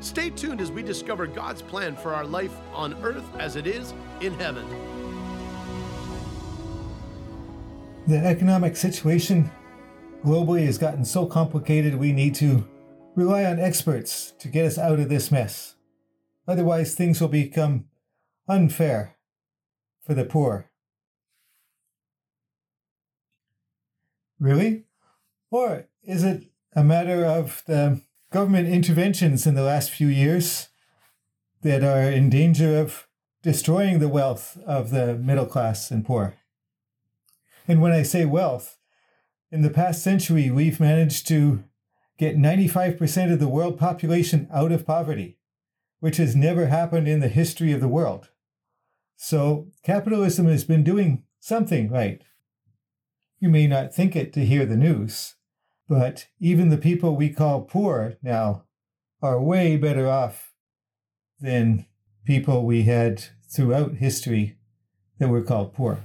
Stay tuned as we discover God's plan for our life on earth as it is in heaven. The economic situation globally has gotten so complicated we need to rely on experts to get us out of this mess. Otherwise, things will become unfair for the poor. Really? Or is it a matter of the government interventions in the last few years that are in danger of destroying the wealth of the middle class and poor? And when I say wealth, in the past century, we've managed to get 95% of the world population out of poverty, which has never happened in the history of the world. So capitalism has been doing something right. You may not think it to hear the news, but even the people we call poor now are way better off than people we had throughout history that were called poor.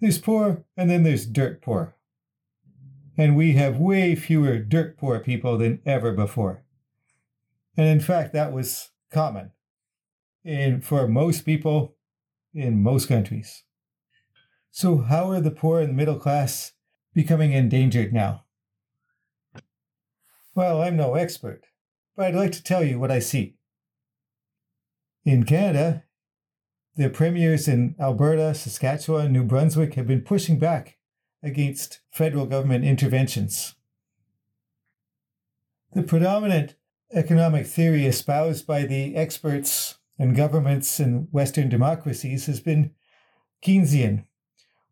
There's poor, and then there's dirt poor. And we have way fewer dirt poor people than ever before. And in fact, that was common in, for most people in most countries. So, how are the poor and the middle class becoming endangered now? Well, I'm no expert, but I'd like to tell you what I see. In Canada, the premiers in Alberta, Saskatchewan, New Brunswick have been pushing back against federal government interventions. The predominant economic theory espoused by the experts and governments in Western democracies has been Keynesian,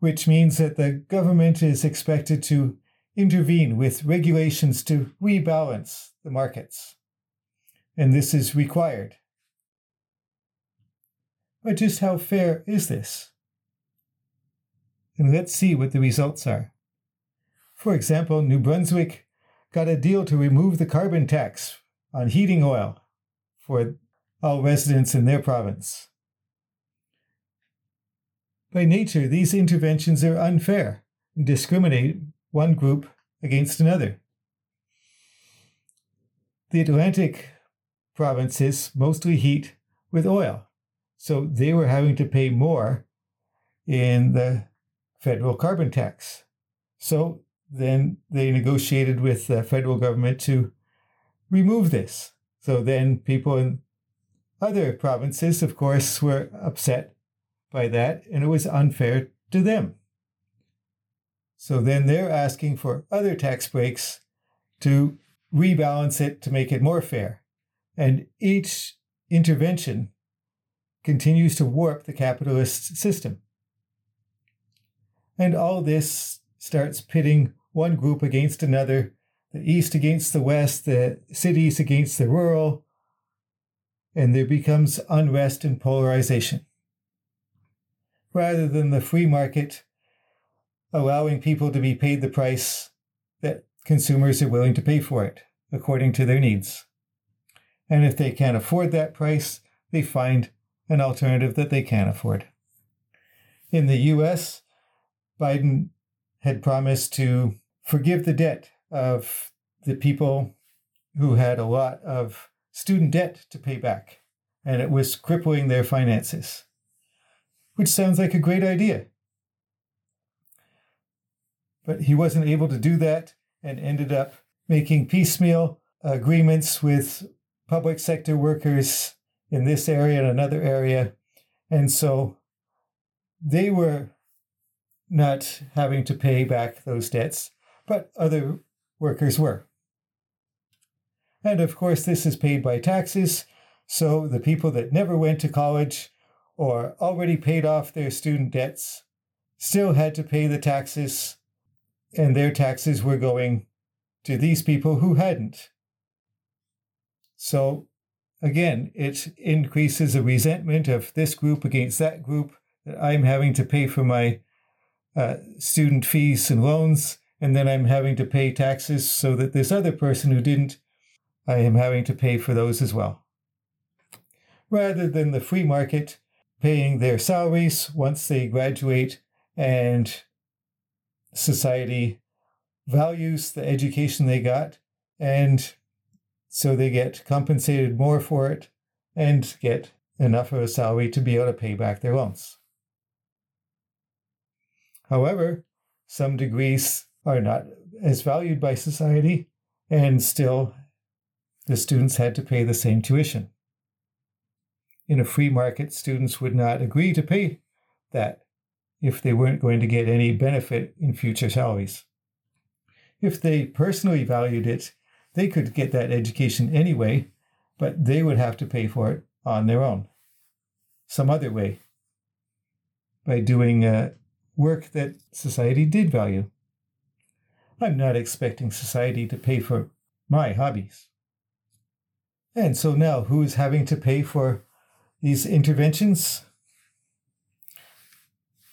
which means that the government is expected to intervene with regulations to rebalance the markets. And this is required. But just how fair is this? And let's see what the results are. For example, New Brunswick got a deal to remove the carbon tax on heating oil for all residents in their province. By nature, these interventions are unfair and discriminate one group against another. The Atlantic provinces mostly heat with oil, so they were having to pay more in the federal carbon tax. So then they negotiated with the federal government to remove this. So then people in other provinces, of course, were upset by that, and it was unfair to them. So then they're asking for other tax breaks to rebalance it to make it more fair. And each intervention continues to warp the capitalist system. And all this starts pitting one group against another the East against the West, the cities against the rural, and there becomes unrest and polarization. Rather than the free market allowing people to be paid the price that consumers are willing to pay for it according to their needs. And if they can't afford that price, they find an alternative that they can afford. In the US, Biden had promised to forgive the debt of the people who had a lot of student debt to pay back, and it was crippling their finances, which sounds like a great idea. But he wasn't able to do that and ended up making piecemeal agreements with public sector workers in this area and another area. And so they were not having to pay back those debts, but other workers were. And of course, this is paid by taxes. So the people that never went to college or already paid off their student debts still had to pay the taxes, and their taxes were going to these people who hadn't. So again, it increases a resentment of this group against that group that I'm having to pay for my uh, student fees and loans, and then I'm having to pay taxes so that this other person who didn't, I am having to pay for those as well. Rather than the free market paying their salaries once they graduate and society values the education they got and so they get compensated more for it and get enough of a salary to be able to pay back their loans. However, some degrees are not as valued by society, and still the students had to pay the same tuition. In a free market, students would not agree to pay that if they weren't going to get any benefit in future salaries. If they personally valued it they could get that education anyway, but they would have to pay for it on their own, some other way, by doing uh, work that society did value. I'm not expecting society to pay for my hobbies. And so now, who is having to pay for these interventions?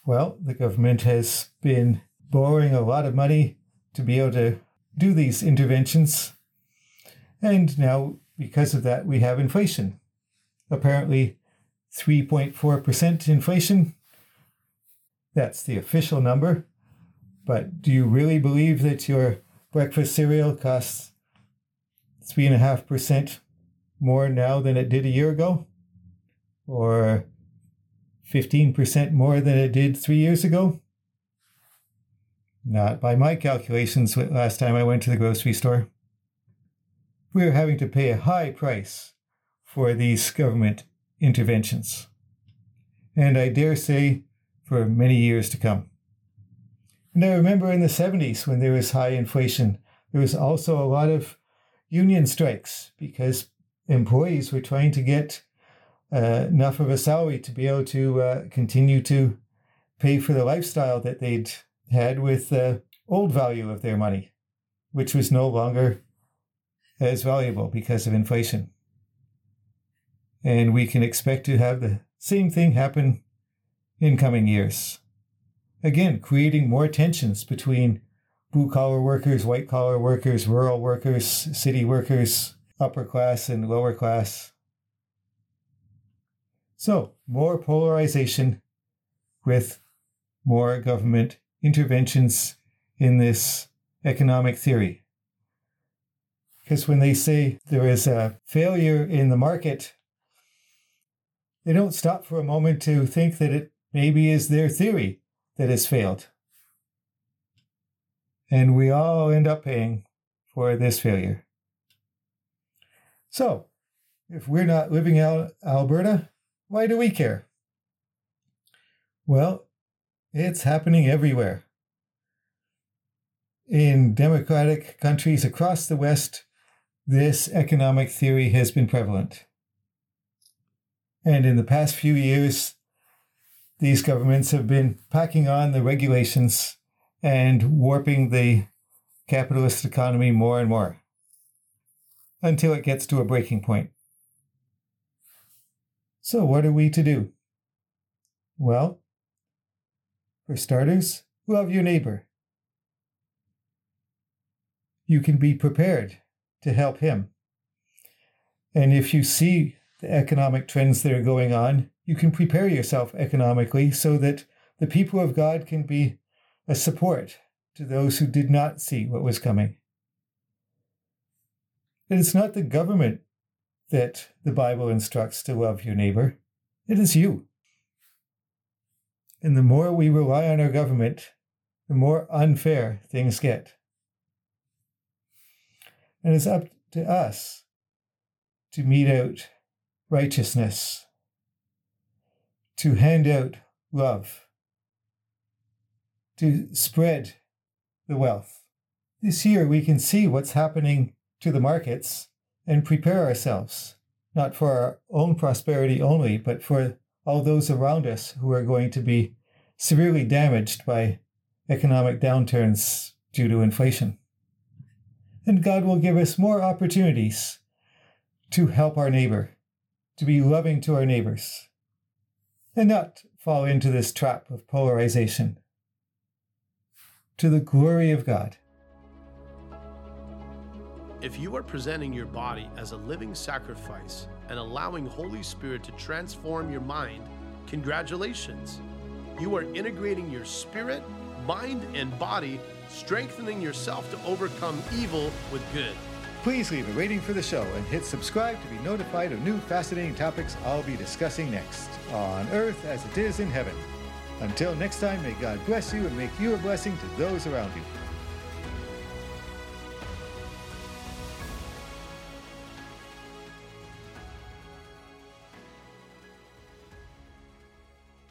Well, the government has been borrowing a lot of money to be able to do these interventions and now, because of that, we have inflation. Apparently, 3.4% inflation. That's the official number. But do you really believe that your breakfast cereal costs 3.5% more now than it did a year ago? Or 15% more than it did three years ago? Not by my calculations last time I went to the grocery store we are having to pay a high price for these government interventions. And I dare say for many years to come. And I remember in the 70s when there was high inflation, there was also a lot of union strikes because employees were trying to get uh, enough of a salary to be able to uh, continue to pay for the lifestyle that they'd had with the old value of their money, which was no longer as valuable because of inflation. And we can expect to have the same thing happen in coming years. Again, creating more tensions between blue collar workers, white collar workers, rural workers, city workers, upper class and lower class. So, more polarization with more government interventions in this economic theory. Because when they say there is a failure in the market, they don't stop for a moment to think that it maybe is their theory that has failed. And we all end up paying for this failure. So, if we're not living out Alberta, why do we care? Well, it's happening everywhere. In democratic countries across the West, this economic theory has been prevalent. And in the past few years, these governments have been packing on the regulations and warping the capitalist economy more and more until it gets to a breaking point. So, what are we to do? Well, for starters, love your neighbor. You can be prepared to help him. And if you see the economic trends that are going on, you can prepare yourself economically so that the people of God can be a support to those who did not see what was coming. It is not the government that the Bible instructs to love your neighbor, it is you. And the more we rely on our government, the more unfair things get. And it's up to us to mete out righteousness, to hand out love, to spread the wealth. This year, we can see what's happening to the markets and prepare ourselves, not for our own prosperity only, but for all those around us who are going to be severely damaged by economic downturns due to inflation and God will give us more opportunities to help our neighbor to be loving to our neighbors and not fall into this trap of polarization. To the glory of God. If you are presenting your body as a living sacrifice and allowing Holy Spirit to transform your mind, congratulations. You are integrating your spirit, mind, and body, strengthening yourself to overcome evil with good. Please leave a rating for the show and hit subscribe to be notified of new fascinating topics I'll be discussing next on earth as it is in heaven. Until next time, may God bless you and make you a blessing to those around you.